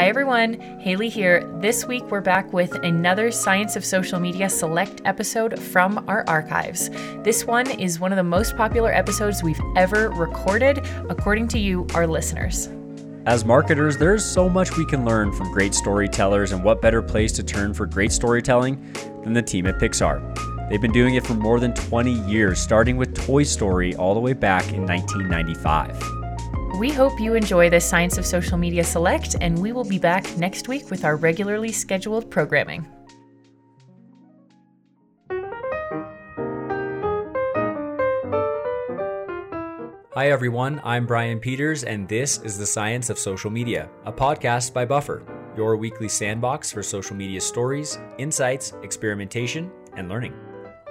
Hi everyone, Hailley here. This week we're back with another Science of Social Media Select episode from our archives. This one is one of the most popular episodes we've ever recorded, according to you, our listeners. As marketers, there's so much we can learn from great storytellers, and what better place to turn for great storytelling than the team at Pixar? They've been doing it for more than 20 years, starting with Toy Story all the way back in 1995. We hope you enjoy this Science of Social Media Select, and we will be back next week with our regularly scheduled programming. Hi, everyone. I'm Brian Peters, and this is The Science of Social Media, a podcast by Buffer, your weekly sandbox for social media stories, insights, experimentation, and learning.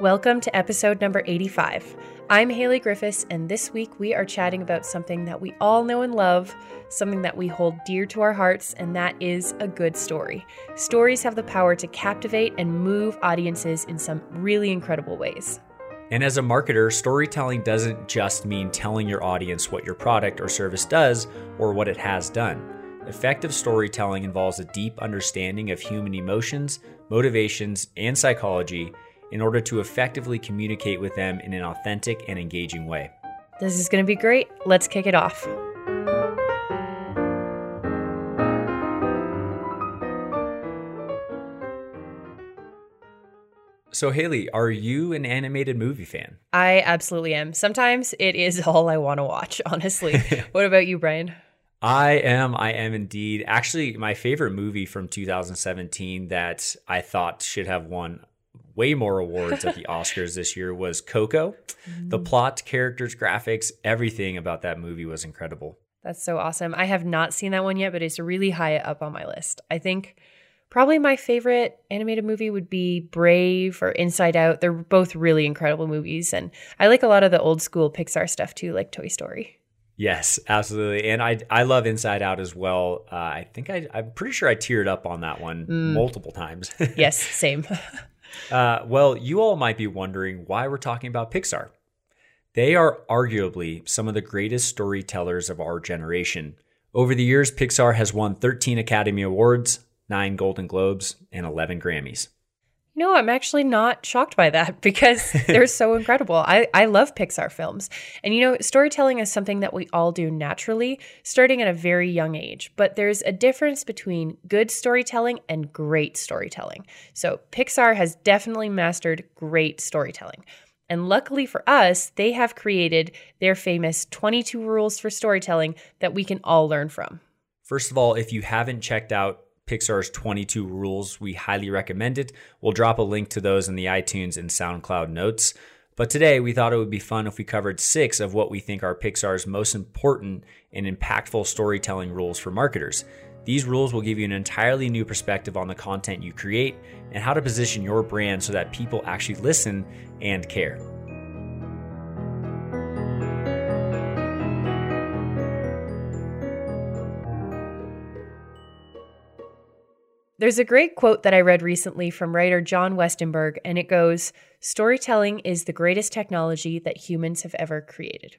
Welcome to episode number 85. I'm Hailley Griffis, and this week we are chatting about something that we all know and love, something that we hold dear to our hearts, and that is a good story. Stories have the power to captivate and move audiences in some really incredible ways. And as a marketer, storytelling doesn't just mean telling your audience what your product or service does or what it has done. Effective storytelling involves a deep understanding of human emotions, motivations, and psychology in order to effectively communicate with them in an authentic and engaging way. This is going to be great. Let's kick it off. So, Hailley, are you an animated movie fan? I absolutely am. Sometimes it is all I want to watch, honestly. what about you, Brian? I am. I am indeed. Actually, my favorite movie from 2017 that I thought should have won way more awards at the Oscars this year was Coco. Mm. The plot, characters, graphics, everything about that movie was incredible. That's so awesome. I have not seen that one yet, but it's really high up on my list. I think probably my favorite animated movie would be Brave or Inside Out. They're both really incredible movies. And I like a lot of the old school Pixar stuff too, like Toy Story. Yes, absolutely, and I I love Inside Out as well. Uh, I think I I'm pretty sure I teared up on that one mm. multiple times. yes, same. Uh, well, you all might be wondering why we're talking about Pixar. They are arguably some of the greatest storytellers of our generation. Over the years, Pixar has won 13 Academy Awards, 9 Golden Globes, and 11 Grammys. No, I'm actually not shocked by that because they're so incredible. I, I love Pixar films. And you know, storytelling is something that we all do naturally, starting at a very young age. But there's a difference between good storytelling and great storytelling. So Pixar has definitely mastered great storytelling. And luckily for us, they have created their famous 22 rules for storytelling that we can all learn from. First of all, if you haven't checked out Pixar's 22 rules. We highly recommend it. We'll drop a link to those in the iTunes and SoundCloud notes. But today we thought it would be fun if we covered six of what we think are Pixar's most important and impactful storytelling rules for marketers. These rules will give you an entirely new perspective on the content you create and how to position your brand so that people actually listen and care. There's a great quote that I read recently from writer Jon Westenberg, and it goes Storytelling is the greatest technology that humans have ever created.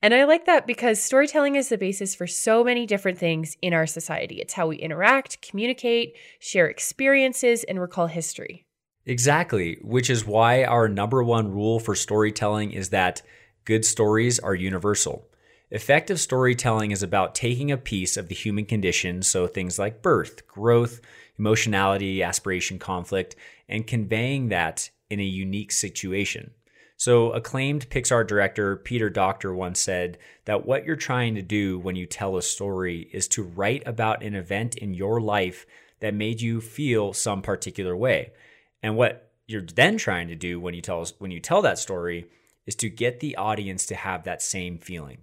And I like that because storytelling is the basis for so many different things in our society. It's how we interact, communicate, share experiences, and recall history. Exactly, which is why our number one rule for storytelling is that good stories are universal. Effective storytelling is about taking a piece of the human condition, so things like birth, growth, emotionality, aspiration, conflict, and conveying that in a unique situation. So, acclaimed Pixar director Peter Docter once said that what you're trying to do when you tell a story is to write about an event in your life that made you feel some particular way. And what you're then trying to do when you tell when you tell that story is to get the audience to have that same feeling.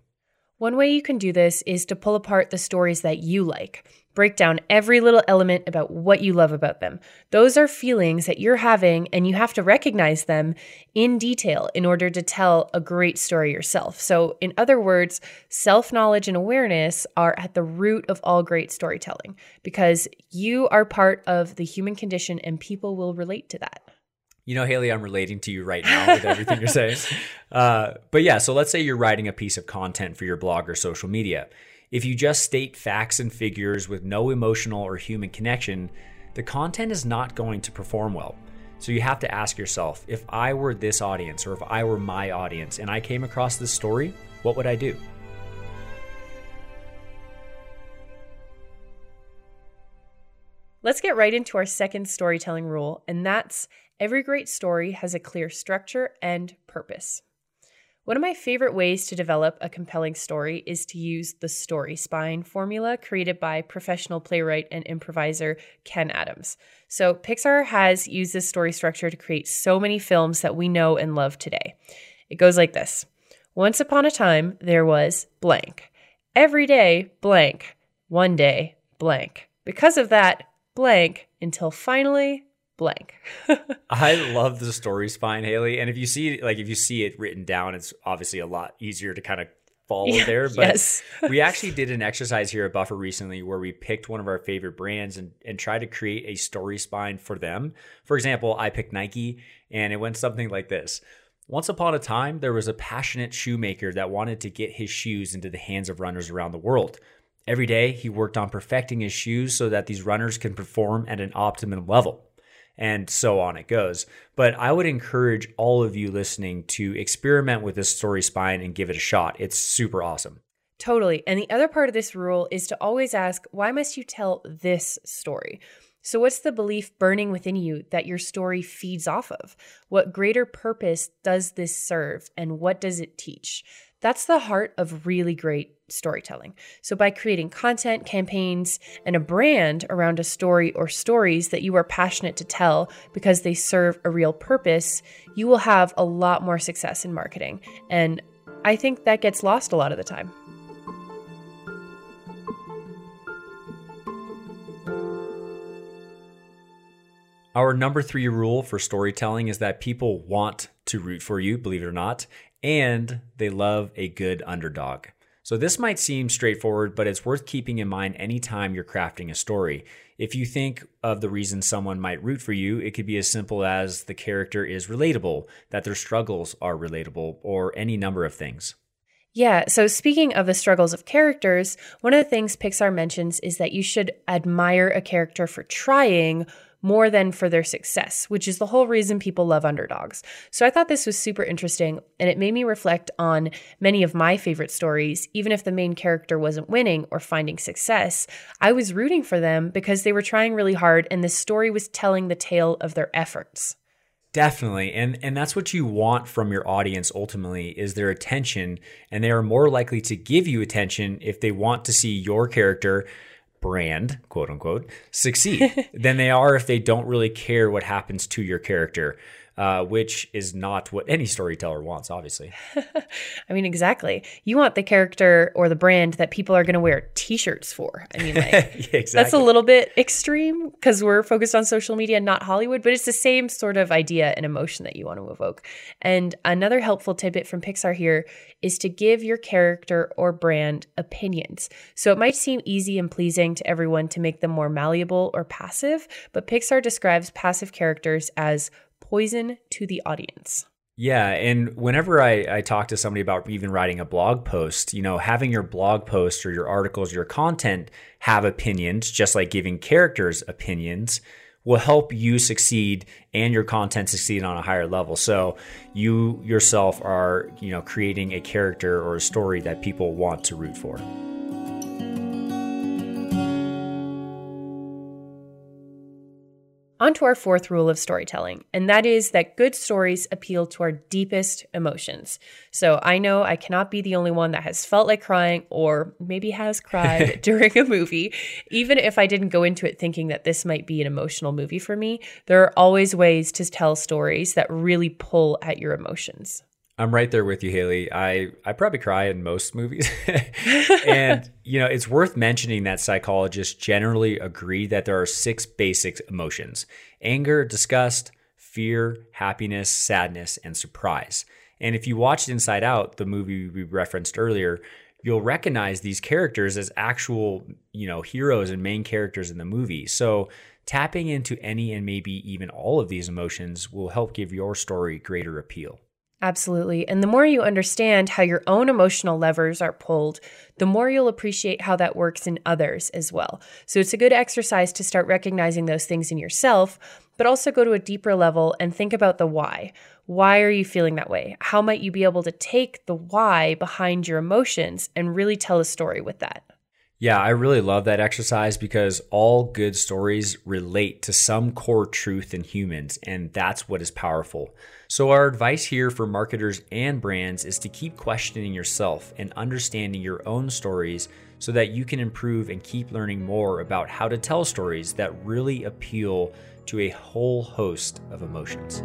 One way you can do this is to pull apart the stories that you like. Break down every little element about what you love about them. Those are feelings that you're having, and you have to recognize them in detail in order to tell a great story yourself. So, in other words, self knowledge and awareness are at the root of all great storytelling because you are part of the human condition and people will relate to that. You know, Hailley, I'm relating to you right now with everything you're saying. Uh, but yeah, so let's say you're writing a piece of content for your blog or social media. If you just state facts and figures with no emotional or human connection, the content is not going to perform well. So you have to ask yourself if I were this audience or if I were my audience and I came across this story, what would I do? Let's get right into our second storytelling rule, and that's every great story has a clear structure and purpose. One of my favorite ways to develop a compelling story is to use the story spine formula created by professional playwright and improviser Kenn Adams. So, Pixar has used this story structure to create so many films that we know and love today. It goes like this Once upon a time, there was blank. Every day, blank. One day, blank. Because of that, blank until finally blank. I love the story spine, Hailley. And if you see like if you see it written down, it's obviously a lot easier to kind of follow yeah, there. But yes. we actually did an exercise here at Buffer recently where we picked one of our favorite brands and, and tried to create a story spine for them. For example, I picked Nike and it went something like this. Once upon a time, there was a passionate shoemaker that wanted to get his shoes into the hands of runners around the world. Every day, he worked on perfecting his shoes so that these runners can perform at an optimum level and so on it goes. But I would encourage all of you listening to experiment with this story spine and give it a shot. It's super awesome. Totally. And the other part of this rule is to always ask, why must you tell this story? So, what's the belief burning within you that your story feeds off of? What greater purpose does this serve, and what does it teach? That's the heart of really great storytelling. So, by creating content, campaigns, and a brand around a story or stories that you are passionate to tell because they serve a real purpose, you will have a lot more success in marketing. And I think that gets lost a lot of the time. Our number three rule for storytelling is that people want to root for you, believe it or not, and they love a good underdog. So, this might seem straightforward, but it's worth keeping in mind anytime you're crafting a story. If you think of the reason someone might root for you, it could be as simple as the character is relatable, that their struggles are relatable, or any number of things. Yeah, so speaking of the struggles of characters, one of the things Pixar mentions is that you should admire a character for trying more than for their success, which is the whole reason people love underdogs. So I thought this was super interesting and it made me reflect on many of my favorite stories. Even if the main character wasn't winning or finding success, I was rooting for them because they were trying really hard and the story was telling the tale of their efforts. Definitely. And and that's what you want from your audience ultimately is their attention and they are more likely to give you attention if they want to see your character brand, quote unquote, succeed. Than they are if they don't really care what happens to your character uh, which is not what any storyteller wants, obviously. I mean, exactly. You want the character or the brand that people are going to wear T-shirts for. I mean, like, yeah, exactly. that's a little bit extreme because we're focused on social media, not Hollywood. But it's the same sort of idea and emotion that you want to evoke. And another helpful tidbit from Pixar here is to give your character or brand opinions. So it might seem easy and pleasing to everyone to make them more malleable or passive, but Pixar describes passive characters as poison to the audience. Yeah, and whenever I, I talk to somebody about even writing a blog post, you know, having your blog post or your articles, your content have opinions, just like giving characters opinions, will help you succeed and your content succeed on a higher level. So you yourself are, you know, creating a character or a story that people want to root for. On to our fourth rule of storytelling, and that is that good stories appeal to our deepest emotions. So I know I cannot be the only one that has felt like crying or maybe has cried during a movie. Even if I didn't go into it thinking that this might be an emotional movie for me, there are always ways to tell stories that really pull at your emotions. I'm right there with you, Hailley. I, I probably cry in most movies. and, you know, it's worth mentioning that psychologists generally agree that there are six basic emotions anger, disgust, fear, happiness, sadness, and surprise. And if you watched Inside Out, the movie we referenced earlier, you'll recognize these characters as actual, you know, heroes and main characters in the movie. So tapping into any and maybe even all of these emotions will help give your story greater appeal. Absolutely. And the more you understand how your own emotional levers are pulled, the more you'll appreciate how that works in others as well. So it's a good exercise to start recognizing those things in yourself, but also go to a deeper level and think about the why. Why are you feeling that way? How might you be able to take the why behind your emotions and really tell a story with that? Yeah, I really love that exercise because all good stories relate to some core truth in humans, and that's what is powerful. So, our advice here for marketers and brands is to keep questioning yourself and understanding your own stories so that you can improve and keep learning more about how to tell stories that really appeal to a whole host of emotions.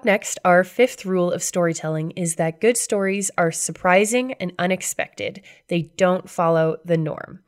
Up next, our fifth rule of storytelling is that good stories are surprising and unexpected. They don't follow the norm.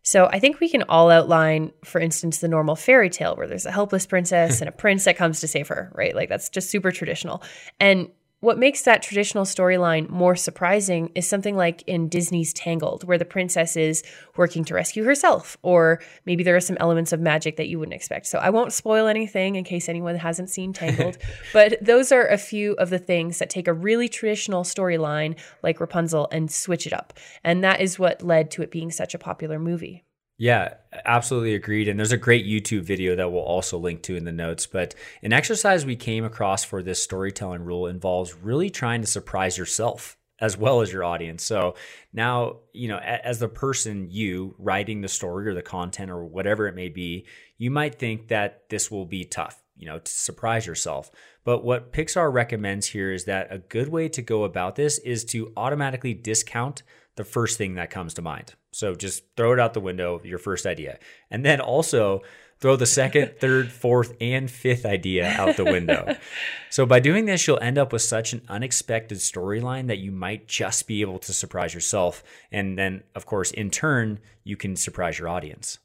So I think we can all outline, for instance, the normal fairy tale where there's a helpless princess and a prince that comes to save her, right? Like that's just super traditional. And what makes that traditional storyline more surprising is something like in Disney's Tangled, where the princess is working to rescue herself, or maybe there are some elements of magic that you wouldn't expect. So I won't spoil anything in case anyone hasn't seen Tangled, but those are a few of the things that take a really traditional storyline like Rapunzel and switch it up. And that is what led to it being such a popular movie. Yeah, absolutely agreed. And there's a great YouTube video that we'll also link to in the notes. But an exercise we came across for this storytelling rule involves really trying to surprise yourself as well as your audience. So now, you know, as the person, you writing the story or the content or whatever it may be, you might think that this will be tough, you know, to surprise yourself. But what Pixar recommends here is that a good way to go about this is to automatically discount the first thing that comes to mind. So just throw it out the window, your first idea. And then also throw the second, third, fourth, and fifth idea out the window. so by doing this, you'll end up with such an unexpected storyline that you might just be able to surprise yourself. And then, of course, in turn, you can surprise your audience.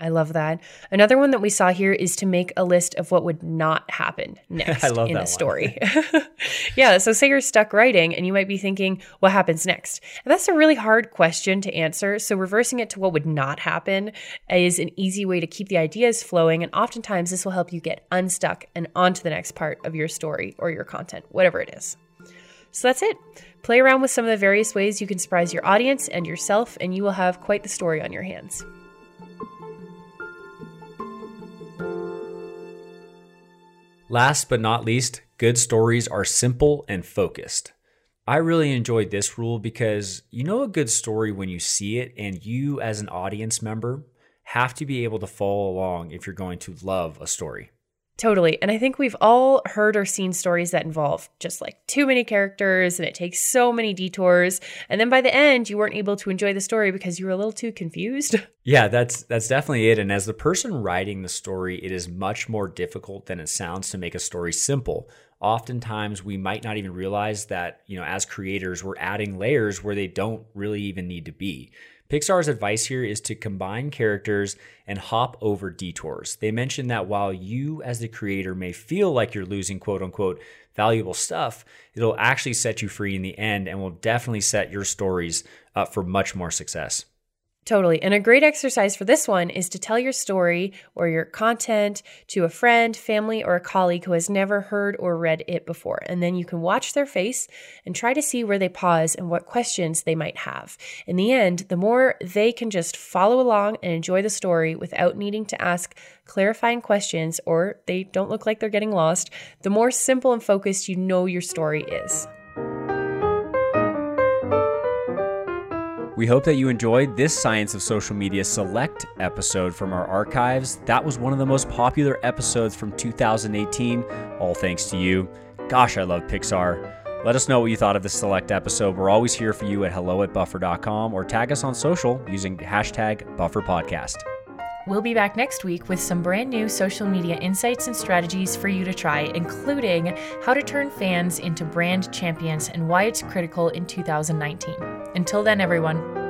I love that. Another one that we saw here is to make a list of what would not happen next in a story. yeah, so say you're stuck writing and you might be thinking, what happens next? And that's a really hard question to answer. So reversing it to what would not happen is an easy way to keep the ideas flowing. And oftentimes this will help you get unstuck and onto the next part of your story or your content, whatever it is. So that's it. Play around with some of the various ways you can surprise your audience and yourself, and you will have quite the story on your hands. Last but not least, good stories are simple and focused. I really enjoyed this rule because you know a good story when you see it, and you, as an audience member, have to be able to follow along if you're going to love a story. Totally. And I think we've all heard or seen stories that involve just like too many characters and it takes so many detours. And then by the end, you weren't able to enjoy the story because you were a little too confused. Yeah, that's that's definitely it. And as the person writing the story, it is much more difficult than it sounds to make a story simple. Oftentimes we might not even realize that, you know, as creators, we're adding layers where they don't really even need to be. Pixar's advice here is to combine characters and hop over detours. They mention that while you, as the creator, may feel like you're losing quote unquote valuable stuff, it'll actually set you free in the end and will definitely set your stories up for much more success. Totally. And a great exercise for this one is to tell your story or your content to a friend, family, or a colleague who has never heard or read it before. And then you can watch their face and try to see where they pause and what questions they might have. In the end, the more they can just follow along and enjoy the story without needing to ask clarifying questions or they don't look like they're getting lost, the more simple and focused you know your story is. We hope that you enjoyed this Science of Social Media Select episode from our archives. That was one of the most popular episodes from 2018, all thanks to you. Gosh, I love Pixar. Let us know what you thought of this select episode. We're always here for you at hello at buffer.com or tag us on social using hashtag bufferpodcast. We'll be back next week with some brand new social media insights and strategies for you to try, including how to turn fans into brand champions and why it's critical in 2019. Until then, everyone.